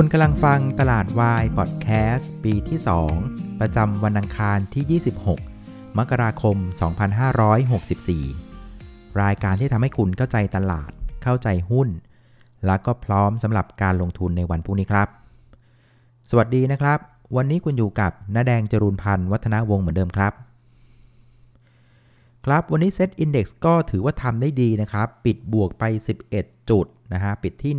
คุณกำลังฟังตลาดวายพอดแคสต์ปีที่ 2 ประจำวันอังคารที่ 26 มกราคม 2564 รายการที่ทำให้คุณเข้าใจตลาด เข้าใจหุ้น แล้วก็พร้อมสำหรับการลงทุนในวันพรุ่งนี้ครับ สวัสดีนะครับ วันนี้คุณอยู่กับน้าแดงจรูนพันธ์วัฒนวงศ์เหมือนเดิมครับ ครับวันนี้เซ็ตอินดี x ก็ถือว่าทำได้ดีนะครับ ปิดบวกไป 11 จุดนะฮะปิดที่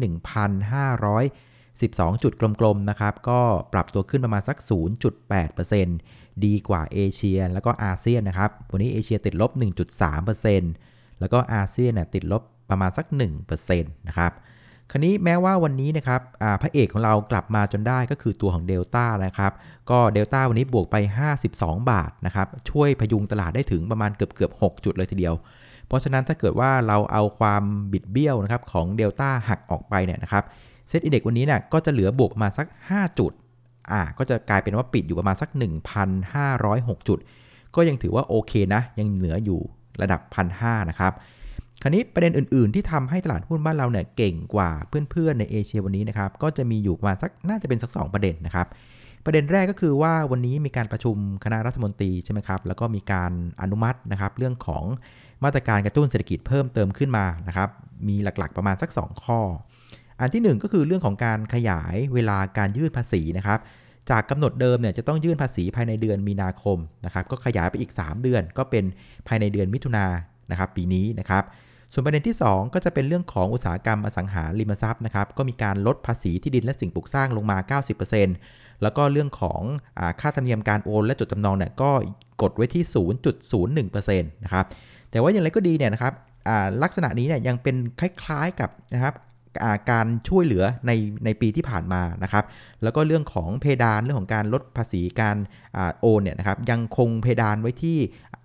12 จุดกลมๆนะครับ ก็ปรับตัวขึ้นประมาณสัก 0.8%ดีกว่าเอเชียแล้วก็อาเซียนนะครับ วันนี้เอเชียติดลบ 1.3%แล้วก็อาเซียนเนี่ยติดลบประมาณสัก 1%นะครับคราวนี้แม้ว่าวันนี้นะครับพระเอกของเรากลับมาจนได้ก็คือตัวของเดลต้านะครับ ก็เดลต้าวันนี้บวกไป 52 บาทนะครับ ช่วยพยุงตลาดได้ถึงประมาณเกือบเกือบ6จุดเลยทีเดียว เพราะฉะนั้นถ้าเกิดว่าเราเอาความบิดเบี้ยวนะครับของเดลต้าหักออกไปเนี่ยนะครับ เซตอินเด็กวันนี้เนี่ยก็จะเหลือบวกประมาณสัก 5 จุดอ่าก็จะกลายเป็นว่าปิดอยู่ประมาณสัก 1,506 จุด ก็ยังถือว่าโอเคนะ ยังเหนืออยู่ระดับ 1,500 นะครับ คราวนี้ประเด็นอื่น ๆ ที่ทำให้ตลาดหุ้นบ้านเราเนี่ยเก่งกว่าเพื่อน ๆ ในเอเชียวันนี้นะครับ ก็จะมีอยู่ประมาณสักน่าจะเป็นสัก 2 ประเด็นนะครับ ประเด็นแรกก็คือว่าวันนี้มีการประชุมคณะรัฐมนตรีใช่ไหมครับ แล้วก็มีการอนุมัตินะครับเรื่องของมาตรการกระตุ้นเศรษฐกิจเพิ่มเติมขึ้นมานะครับ มีหลัก ๆ ประมาณสัก 2 ข้อ อันที่ 1 ก็คือเรื่องของการขยายเวลาการยื่นภาษีนะครับจากกำหนดเดิมเนี่ยจะต้องยื่นภาษีภายในเดือนมีนาคมนะครับก็ขยายไปอีก 3 เดือน ก็เป็นภายในเดือนมิถุนานนะครับปีนี้นะครับส่วนประเด็นที่ 2 ก็จะเป็นเรื่องของอุตสาหกรรมอสังหาริมทรัพย์นะครับก็มีการลดภาษีที่ดินและสิ่งปลูกสร้างลงมา 90%แล้วก็เรื่องของอค่าธรรมเนียมการโอน และจดจำนองเนี่ยก็กดไว้ที่ 0.01%นะครับแต่ว่าอย่างไรก็ดีเนี่ยนะครับลักษณะนี้เนี่ยยังเป็นคล้ายๆกับนะครับ การช่วยเหลือในในปีที่ผ่านมานะครับ แล้วก็เรื่องของเพดานเรื่องของการลดภาษีการโอนเนี่ยนะครับยังคงเพดานไว้ที่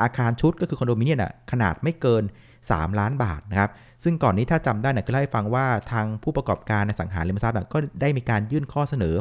อาคารชุดก็คือคอนโดมิเนียมขนาดไม่เกิน 3 ล้านบาทนะครับ ซึ่งก่อนนี้ถ้าจำได้เนี่ยก็เล่าให้ฟังว่าทางผู้ประกอบการในสังหาริมทรัพย์ก็ได้มีการยื่นข้อเสนอ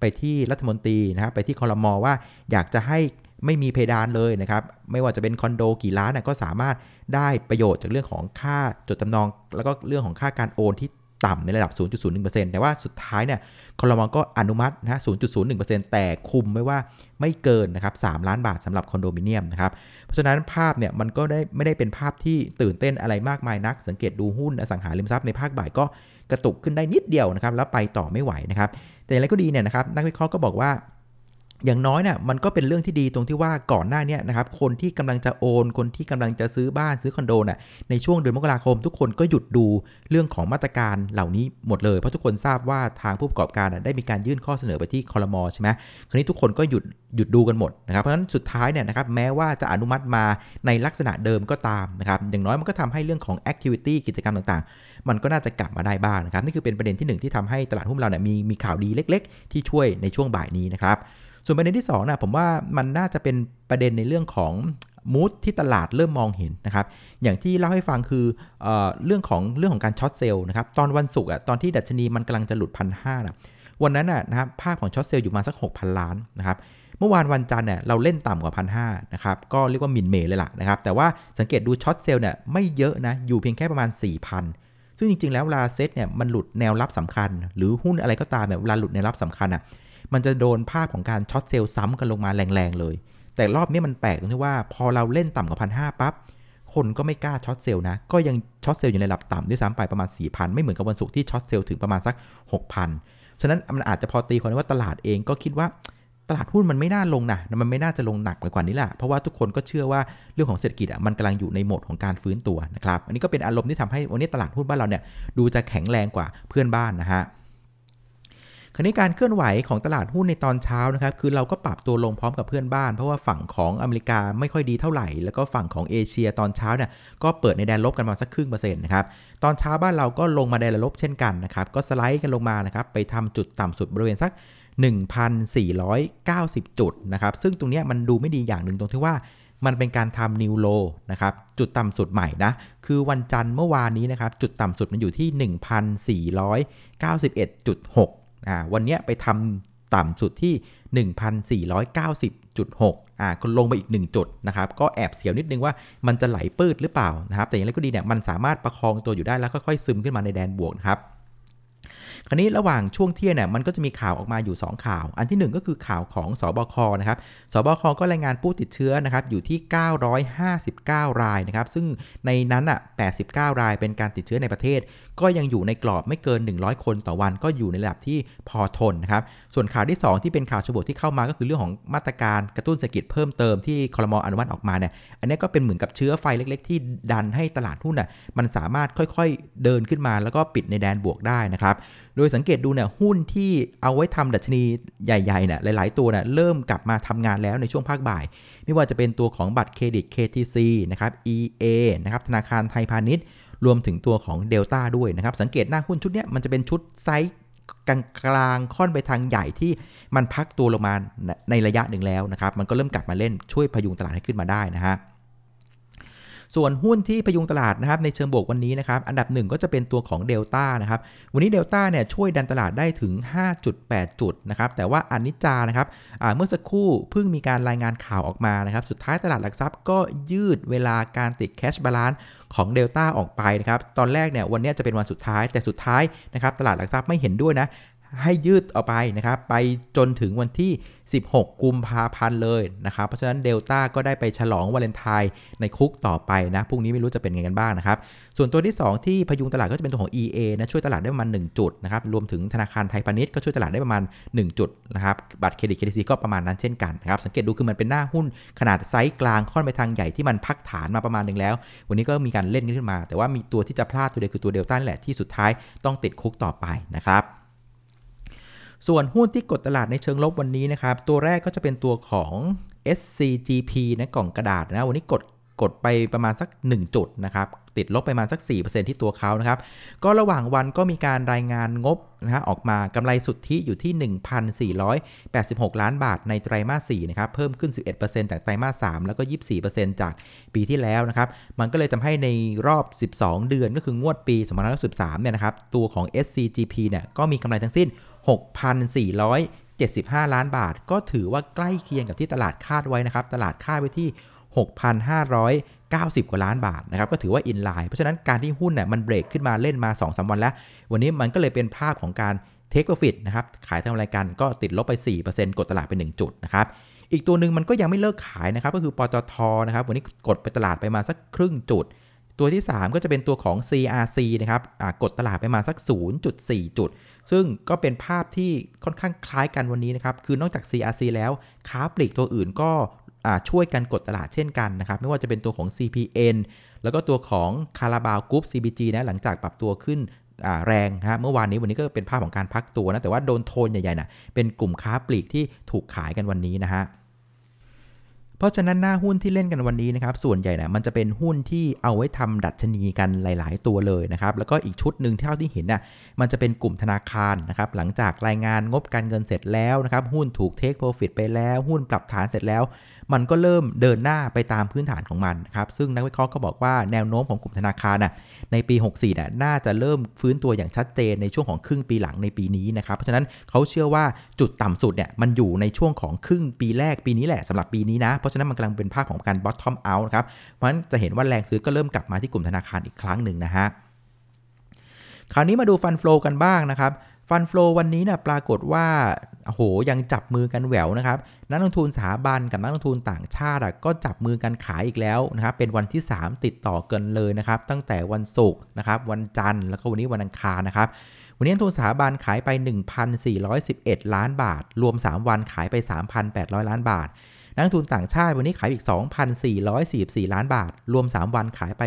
ไปที่รัฐมนตรีนะครับไปที่คอรมอว่าอยากจะให้ไม่มีเพดานเลยนะครับ ไม่ว่าจะเป็นคอนโดกี่ล้านก็สามารถได้ประโยชน์จากเรื่องของค่าจดจำนอง แล้วก็เรื่องของค่าการโอนที่ ต่ำในระดับ 0.01%แต่ว่าสุดท้ายเนี่ยคอรมอก็อนุมัตินะ0.01%แต่คุมไว้ว่าไม่เกินนะครับ3ล้านบาทสำหรับคอนโดมิเนียมนะครับ เพราะฉะนั้นภาพเนี่ยมันก็ได้ไม่ได้เป็นภาพที่ตื่นเต้นอะไรมากมายนัก สังเกตดูหุ้นอสังหาริมทรัพย์ในภาคบ่ายก็กระตุกขึ้นได้นิดเดียวนะครับแล้วไปต่อไม่ไหวนะครับ แต่อย่างไรก็ดีเนี่ยนะครับนักวิเคราะห์ก็บอกว่า อย่างน้อยเนี่ยมันก็เป็นเรื่องที่ดีตรงที่ว่าก่อนหน้านี้นะครับคนที่กำลังจะโอน คนที่กำลังจะซื้อบ้านซื้อคอนโดน่ะในช่วงเดือนมกราคม ทุกคนก็หยุดดูเรื่องของมาตรการเหล่านี้หมดเลยเพราะทุกคนทราบว่าทางผู้ประกอบการได้มีการยื่นข้อเสนอไปที่คอรมอใช่ไหมคราวนี้ทุกคนก็หยุดหยุดดูกันหมดนะครับเพราะฉะนั้นสุดท้ายเนี่ยนะครับแม้ว่าจะอนุมัติมาในลักษณะเดิมก็ตามนะครับอย่างน้อยมันก็ทำให้เรื่องของ activity กิจกรรมต่างๆ มันก็น่าจะกลับมาได้บ้างนะครับนี่คือเป็นประเด็นที่ 1 ที่ทำให้ตลาดหุ้นเราเนี่ยมีมีข่าวดีเล็ก ๆ ที่ช่วยในช่วงบ่ายนี้นะครับ ส่วนประเด็นที่2นะผมว่ามันน่าจะเป็นประเด็นในเรื่องของ mood ที่ตลาดเริ่มมองเห็นนะครับ อย่างที่เล่าให้ฟังคือเอเรื่องของเรื่องของการ short sell นะครับ ตอนวันศุกร์อะตอนที่ดัชนีมันกำลังจะหลุดพันห้านะวันนั้นนะครับภาพของ short sell อยู่มาสัก 6,000 ล้านนะครับ เมื่อวานวันจันทร์เนี่ยเราเล่นต่ำกว่าพันห้านะครับ ก็เรียกว่ามินเมย์เลยล่ะนะครับ แต่ว่าสังเกตดู short sell เนี่ยไม่เยอะนะ อยู่เพียงแค่ประมาณ 4,000 ซึ่งจริงๆ แล้วเวลาเซ็ตเนี่ยมันหลุดแนวรับสำคัญ หรือหุ้นอะไรก็ตามเนี่ยเวลาหลุดแนวรับสำคัญอะ มันจะโดนภาพของการ short sell ซ้ำกันลงมาแรงๆเลย แต่รอบนี้มันแปลกตรงที่ว่าพอเราเล่นต่ำกว่าพันห้าปั๊บคนก็ไม่กล้า short sell นะ ก็ยัง short sell อยู่ในระดับต่ำด้วยซ้ำไปประมาณ 4,000 ไม่เหมือนกับวันศุกร์ที่ short sell ถึงประมาณสัก 6,000 ฉะนั้นมันอาจจะพอตีความว่าตลาดเองก็คิดว่าตลาดหุ้นมันไม่น่าลงนะมันไม่น่าจะลงหนักไปกว่านี้แหละเพราะว่าทุกคนก็เชื่อว่าเรื่องของเศรษฐกิจอะมันกำลังอยู่ในโหมดของการฟื้นตัวนะครับ อันนี้ก็เป็นอารมณ์ที่ทำให้วันนี้ตลาดหุ้นบ้านเราเนี่ยดูจะแข็งแรงกว่าเพื่อนบ้านนะฮะ คราวนี้การเคลื่อนไหวของตลาดหุ้นในตอนเช้านะครับ คือเราก็ปรับตัวลงพร้อมกับเพื่อนบ้าน เพราะว่าฝั่งของอเมริกาไม่ค่อยดีเท่าไหร่ แล้วก็ฝั่งของเอเชียตอนเช้าเนี่ยก็เปิดในแดนลบกันมาสักครึ่งเปอร์เซ็นต์นะครับ ตอนเช้าบ้านเราก็ลงมาแดนลบเช่นกันนะครับ ก็สไลด์กันลงมานะครับ ไปทำจุดต่ำสุดบริเวณสัก 1,490 จุดนะครับ ซึ่งตรงนี้มันดูไม่ดีอย่างหนึ่งตรงที่ว่ามันเป็นการทำนิวโลนะครับ จุดต่ำสุดใหม่นะ คือวันจันทร์เมื่อวานนี้นะครับ จุดต่ำสุดมันอยู่ที่ 1,491.6 อ่าวันนี้ไปทำต่ำสุดที่ 1,490.6อ่าก็ลงไปอีก 1 จุดนะครับก็แอบเสียวนิดนึงว่ามันจะไหลปืดหรือเปล่านะครับแต่อย่างไรก็ดีเนี่ยมันสามารถประคองตัวอยู่ได้แล้วค่อยๆซึมขึ้นมาในแดนบวกนะครับ คราวนี้ระหว่างช่วงเที่ยงเนี่ยมันก็จะมีข่าวออกมาอยู่ 2 ข่าว อันที่ 1 ก็คือข่าวของสบคนะครับสบคก็รายงานผู้ติดเชื้อนะครับอยู่ที่ 959 รายนะครับซึ่งในนั้นอะ89 รายเป็นการติดเชื้อในประเทศ ก็ยังอยู่ในกรอบไม่เกิน 100 คนต่อวันก็อยู่ในระดับที่พอทนนะครับส่วนข่าวที่ 2 ที่เป็นข่าวฉบวที่เข้ามาก็คือเรื่องของมาตรการกระตุ้นเศรษฐกิจเพิ่มเติมที่คลมอนุมัติออกมาเนี่ยอันนี้ก็เป็นเหมือนกับเชื้อไฟเล็ก ๆ ที่ดันให้ตลาดหุ้นน่ะมันสามารถค่อยๆเดินขึ้นมาแล้วก็ปิดในแดนบวกได้นะครับ โดยสังเกตดูเนี่ยหุ้นที่เอาไว้ทำดัชนีใหญ่ๆเนี่ยหลาย ๆ ตัวเนี่ยเริ่มกลับมาทำงานแล้วในช่วงภาคบ่าย ไม่ว่าจะเป็นตัวของบัตรเครดิต KTC นะครับ EA นะครับธนาคารไทยพาณิชย์ รวมถึงตัวของ Delta ด้วยนะครับ สังเกตหน้าหุ้นชุดนี้มันจะเป็นชุดไซส์กลางกลางค่อนไปทางใหญ่ที่มันพักตัวลงมาในระยะหนึ่งแล้วนะครับ มันก็เริ่มกลับมาเล่นช่วยพยุงตลาดให้ขึ้นมาได้นะฮะ ส่วนหุ้นที่พยุงตลาดนะครับในเชิงบวกวันนี้นะครับอันดับหนึ่งก็จะเป็นตัวของเดลต้านะครับวันนี้เดลต้าเนี่ยช่วยดันตลาดได้ถึง 5.8 จุดนะครับแต่ว่าอนิจจานะครับเมื่อสักครู่เพิ่งมีการรายงานข่าวออกมานะครับสุดท้ายตลาดหลักทรัพย์ก็ยืดเวลาการติด cash balance ของเดลต้าออกไปนะครับตอนแรกเนี่ยวันนี้จะเป็นวันสุดท้ายแต่สุดท้ายนะครับตลาดหลักทรัพย์ไม่เห็นด้วยนะ ให้ยืดออกไปนะครับไปจนถึงวันที่ 16 กุมภาพันธ์เลยนะครับ เพราะฉะนั้นเดลต้าก็ได้ไปฉลองวาเลนไทน์ในคุกต่อไปนะพรุ่งนี้ไม่รู้จะเป็นไงกันบ้างนะครับ ส่วนตัวที่ 2 ที่พยุงตลาดก็จะเป็นตัวของ EA นะช่วยตลาดได้ประมาณ 1 จุดนะครับ รวมถึงธนาคารไทยพาณิชย์ก็ช่วยตลาดได้ประมาณ 1 จุดนะครับ บัตรเครดิต KTC ก็ประมาณนั้นเช่นกันนะครับ สังเกตดูคือมันเป็นหน้าหุ้นขนาดไซส์กลางค่อนไปทางใหญ่ที่มันพักฐานมาประมาณหนึ่งแล้ว วันนี้ก็มีการเล่นขึ้นมา แต่ว่ามีตัวที่จะพลาดตัวเดียวคือตัวเดลต้าแหละที่สุดท้ายต้องติดคุกต่อไปนะครับ ส่วนหุ้นที่กดตลาดในเชิงลบวันนี้นะครับ ตัวแรกก็จะเป็นตัวของ SCGP นะกล่องกระดาษนะ วันนี้กดกดไปประมาณสัก 1 จุดนะครับ ติดลบไปประมาณสัก 4%ที่ตัวเขานะครับ ก็ระหว่างวันก็มีการรายงานงบนะฮะออกมากำไรสุทธิอยู่ที่ 1,486 ล้านบาทในไตรมาส4นะครับ เพิ่มขึ้น 11%จากไตรมาส3แล้วก็ 24%จากปีที่แล้วนะครับ มันก็เลยทำให้ในรอบ 12 เดือนก็คืองวดปี 2513เนี่ยนะครับ ตัวของ SCGP เนี่ยก็มีกำไรทั้งสิ้น 6,475 ล้านบาท ก็ถือว่าใกล้เคียงกับที่ตลาดคาดไว้นะครับ ตลาดคาดไว้ที่ 6,590 กว่าล้านบาทนะครับ ก็ถือว่าอินไลน์ เพราะฉะนั้นการที่หุ้นเนี่ยมันเบรกขึ้นมาเล่นมา2-3วันแล้ว วันนี้มันก็เลยเป็นภาพของการเทคโปรฟิตนะครับ ขายทำรายการก็ติดลบไป 4%กดตลาดไป 1 จุดนะครับอีกตัวหนึ่งมันก็ยังไม่เลิกขายนะครับ ก็คือปตทนะครับ วันนี้กดไปตลาดไปมาสักครึ่งจุด ตัวที่ 3 ก็จะเป็นตัวของ CRC นะครับกดตลาดไปมาสัก 0.4 จุด ซึ่งก็เป็นภาพที่ค่อนข้างคล้ายกันวันนี้นะครับ คือนอกจาก CRC แล้วค้าปลีกตัวอื่นก็ช่วยกันกดตลาดเช่นกันนะครับ ไม่ว่าจะเป็นตัวของ CPN แล้วก็ตัวของคาราบาวกรุ๊ป CBG นะหลังจากปรับตัวขึ้นแรงนะเมื่อวานนี้วันนี้ก็เป็นภาพของการพักตัวนะแต่ว่าโดนโทนใหญ่ๆนะเป็นกลุ่มค้าปลีกที่ถูกขายกันวันนี้นะฮะ เพราะฉะนั้นหน้าหุ้นที่เล่นกันวันนี้นะครับส่วนใหญ่นะมันจะเป็นหุ้นที่เอาไว้ทำดัชนีกันหลาย ๆ ตัวเลยนะครับแล้วก็อีกชุดหนึ่งที่เท่าที่เห็นนะ่ะมันจะเป็นกลุ่มธนาคารนะครับหลังจากรายงานงบการเงินเสร็จแล้วนะครับหุ้นถูกเทคโปรฟิตไปแล้วหุ้นปรับฐานเสร็จแล้ว มันก็เริ่มเดินหน้าไปตามพื้นฐานของมันครับซึ่งนักวิเคราะห์ก็บอกว่าแนวโน้มของกลุ่มธนาคารน่ะในปี 64น่ะน่าจะเริ่มฟื้นตัวอย่างชัดเจนในช่วงของครึ่งปีหลังในปีนี้นะครับเพราะฉะนั้นเขาเชื่อว่าจุดต่ำสุดเนี่ยมันอยู่ในช่วงของครึ่งปีแรกปีนี้แหละสำหรับปีนี้นะ เพราะฉะนั้นมันกำลังเป็นภาพของการ bottom out นะครับเพราะฉะนั้นจะเห็นว่าแรงซื้อก็เริ่มกลับมาที่กลุ่มธนาคารอีกครั้งหนึ่งนะฮะคราวนี้มาดูฟันฟลูกันบ้างนะครับ ฟันฟลอวันนี้นี่ยปรากฏว่าโหยังจับมือกันแหววนะครับ นักลงทุนสถาบันกับนักลงทุนต่างชาติก็จับมือกันขายอีกแล้วนะครับ เป็นวันที่ 3 ติดต่อกันเลยนะครับ ตั้งแต่วันศุกร์นะครับ วันจันทร์แล้วก็วันนี้วันอังคารนะครับ วันนี้นักทุนสถาบันขายไป 1,411 ล้านบาท รวม 3 วันขายไป 3,800 ล้านบาท นักทุนต่างชาติวันนี้ขายอีก 2,444 ล้านบาท รวม 3 วันขายไป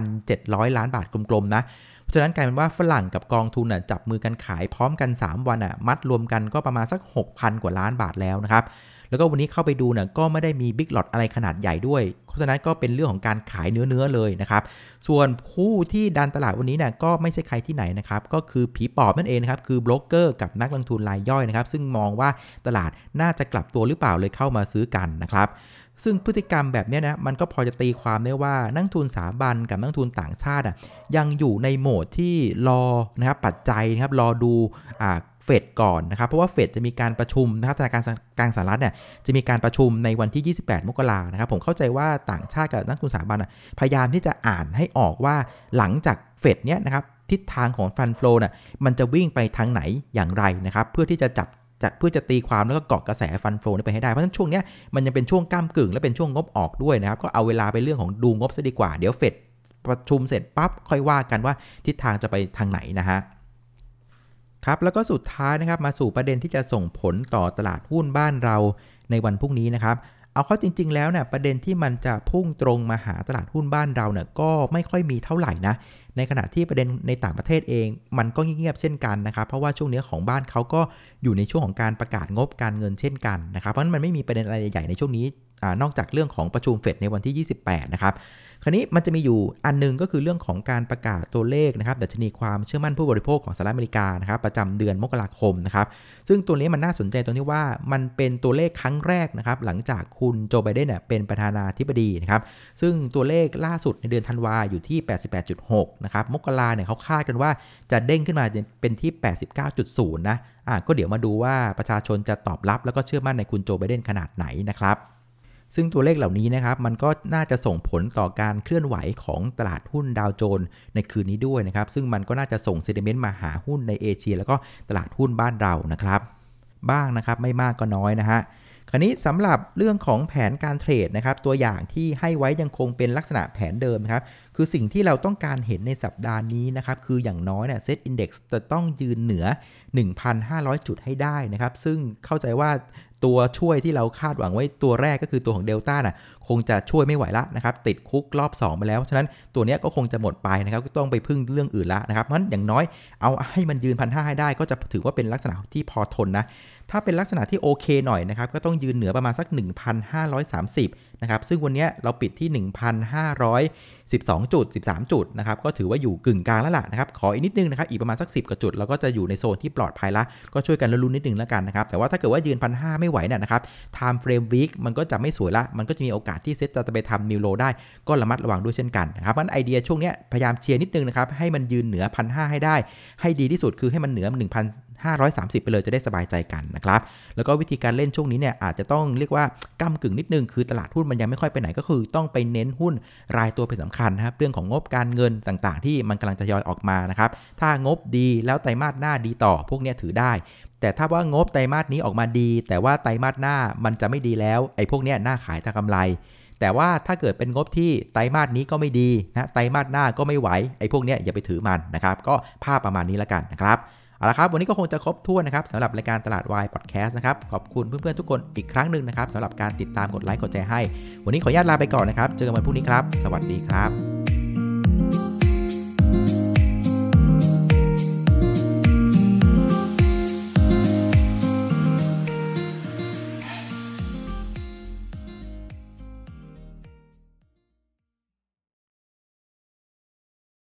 2,700 ล้านบาทกลมๆนะ เพราะฉะนั้นกลายเป็นว่าฝรั่งกับกองทุนจับมือกันขายพร้อมกัน 3 วันมัดรวมกันก็ประมาณสัก 6,000 กว่าล้านบาทแล้วนะครับแล้วก็วันนี้เข้าไปดูเนี่ยก็ไม่ได้มีบิ๊กหลอตอะไรขนาดใหญ่ด้วย เพราะฉะนั้นก็เป็นเรื่องของการขายเนื้อเนื้อเลยนะครับ ส่วนผู้ที่ดันตลาดวันนี้เนี่ยก็ไม่ใช่ใครที่ไหนนะครับ ก็คือผีปอบนั่นเองนะครับ คือโบรกเกอร์กับนักลงทุนรายย่อยนะครับ ซึ่งมองว่าตลาดน่าจะกลับตัวหรือเปล่าเลยเข้ามาซื้อกันนะครับ ซึ่งพฤติกรรมแบบนี้นะมันก็พอจะตีความได้ว่านักทุนสาบันกับนักทุนต่างชาติอะยังอยู่ในโหมดที่รอนะครับปัจจัยนะครับรอดูอ่าเฟดก่อนนะครับเพราะว่าเฟดจะมีการประชุมนะครับธนาคารกลางสหรัฐเนี่ยจะมีการประชุมในวันที่ 28 มกรานะครับผมเข้าใจว่าต่างชาติกับนักทุนสถาบันพยายามที่จะอ่านให้ออกว่าหลังจากเฟดเนี้ยนะครับทิศทางของฟันฟลูน่ะมันจะวิ่งไปทางไหนอย่างไรนะครับเพื่อที่จะจับ จะเพื่อจะตีความแล้วก็เกาะกระแสฟันโฟนไปให้ได้ เพราะฉะนั้นช่วงนี้มันยังเป็นช่วงก้ามกึ่งและเป็นช่วงงบออกด้วยนะครับ ก็เอาเวลาไปเรื่องของดูงบซะดีกว่า เดี๋ยวเฟดประชุมเสร็จปั๊บค่อยว่ากันว่าทิศทางจะไปทางไหนนะฮะครับแล้วก็สุดท้ายนะครับมาสู่ประเด็นที่จะส่งผลต่อตลาดหุ้นบ้านเราในวันพรุ่งนี้นะครับ เอาเข้าจริง ๆ แล้วเนี่ยประเด็นที่มันจะพุ่งตรงมาหาตลาดหุ้นบ้านเราเนี่ยก็ไม่ค่อยมีเท่าไหร่นะ ในขณะที่ประเด็นในต่างประเทศเอง มันก็เงียบๆเช่นกันนะครับ เพราะว่าช่วงนี้ของบ้านเขาก็อยู่ในช่วงของการประกาศงบการเงินเช่นกันนะครับ เพราะฉะนั้นมันไม่มีประเด็นอะไรใหญ่ในช่วงนี้อนอกจากเรื่องของประชุมเฟดในวันที่ 28 นะครับ คราวนี้มันจะมีอยู่อันนึงก็คือเรื่องของการประกาศตัวเลขนะครับดัชนีความเชื่อมั่นผู้บริโภคของสหรัฐอเมริกานะครับประจำเดือนมกราคมนะครับซึ่งตัวนี้มันน่าสนใจตรงที่ว่ามันเป็นตัวเลขครั้งแรกนะครับหลังจากคุณโจไบเดนเนี่ยเป็นประธานาธิบดีนะครับซึ่งตัวเลขล่าสุดในเดือนธันวาอยู่ที่ 88.6นะครับมกราเนี่ยเขาคาดกันว่าจะเด้งขึ้นมาเป็นที่ 89.0นะอะก็เดี๋ยวมาดูว่าประชาชนจะตอบรับแล้วก็เชื่อมั่นในคุณโจไบเดนขนาดไหนนะครับ ซึ่งตัวเลขเหล่านี้นะครับมันก็น่าจะส่งผลต่อการเคลื่อนไหวของตลาดหุ้นดาวโจนส์ในคืนนี้ด้วยนะครับ ซึ่งมันก็น่าจะส่ง sentiment มาหาหุ้นในเอเชีย แล้วก็ตลาดหุ้นบ้านเรานะครับ บ้างนะครับไม่มากก็น้อยนะฮะคราวนี้สำหรับเรื่องของแผนการ trade นะครับตัวอย่างที่ให้ไว้ยังคงเป็นลักษณะแผนเดิมครับคือสิ่งที่เราต้องการเห็นในสัปดาห์นี้นะครับคืออย่างน้อยเนี่ยเซตอินดี x จะต้องยืนเหนือ 1,500 จุดให้ได้นะครับซึ่งเข้าใจว่า ตัวช่วยที่เราคาดหวังไว้ตัวแรกก็คือตัวของเดลต้าน่ะคงจะช่วยไม่ไหวละนะครับ ติดคุกรอบ 2 ไปแล้ว ฉะนั้นตัวนี้ก็คงจะหมดไปนะครับก็ต้องไปพึ่งเรื่องอื่นละนะครับเพราะฉะนั้นอย่างน้อยเอาให้มันยืนพันห้าให้ได้ก็จะถือว่าเป็นลักษณะที่พอทนนะ ถ้าเป็นลักษณะที่โอเคหน่อยนะครับ ก็ต้องยืนเหนือประมาณสัก 1,530 นะครับ ซึ่งวันนี้เราปิดที่ 1,512จุด13 จุดนะครับ ก็ถือว่าอยู่กึ่งกลางแล้วล่ะนะครับ ขออีกนิดนึงนะครับ อีกประมาณสัก 10กว่าจุด เราก็จะอยู่ในโซนที่ปลอดภัยละ ก็ช่วยกันลุ้นนิดนึงแล้วกันนะครับ แต่ว่าถ้าเกิดว่ายืนพันห้าไม่ไหวเนี่ยนะครับ time frame week มันก็จะไม่สวยละ มันก็จะมีโอกาสที่เซ็ตจะไปทำนิวโลได้ ก็ระมัดระวังด้วยเช่นกันนะครับมันไอเดียช่วงนี้พยายามเชียร์นิดนึงนะครับ ให้มันยืนเหนือพันห้าให้ได้ ให้ดีที่สุดคือให้มันเหนือ 530 ไปเลยจะได้สบายใจกันนะครับ แล้วก็วิธีการเล่นช่วงนี้เนี่ยอาจจะต้องเรียกว่าก้ากึ่งนิดนึง คือตลาดหุ้นมันยังไม่ค่อยไปไหนก็คือต้องไปเน้นหุ้นรายตัวเป็นสำคัญนะครับ เรื่องของงบการเงินต่างๆ ที่มันกำลังจะยอยออกมานะครับ ถ้างบดีแล้วไตรมาสหน้าดีต่อพวกนี้ถือได้ แต่ถ้าว่างบไตรมาสนี้ออกมาดี แต่ว่าไตรมาสหน้ามันจะไม่ดีแล้วไอ้พวกนี้หน่าขายทางกำไรแต่ว่าถ้าเกิดเป็นงบที่ไตรมาสนี้ก็ไม่ดีนะไตรมาสหน้าก็ไม่ไหวไอ้พวกนี้อย่าไปถือมันนะครับ ก็ภาพประมาณนี้แล้วกันนะครับ เอาละครับวันนี้ก็คงจะครบถ้วนนะครับสำหรับรายการตลาดวายพอดแคสต์นะครับขอบคุณเพื่อนๆทุกคนอีกครั้งหนึ่งนะครับสำหรับการติดตามกดไลค์กดแชร์ให้ วันนี้ขออนุญาตลาไปก่อนนะครับ เจอกันวันพรุ่งนี้ครับ สวัสดีครับ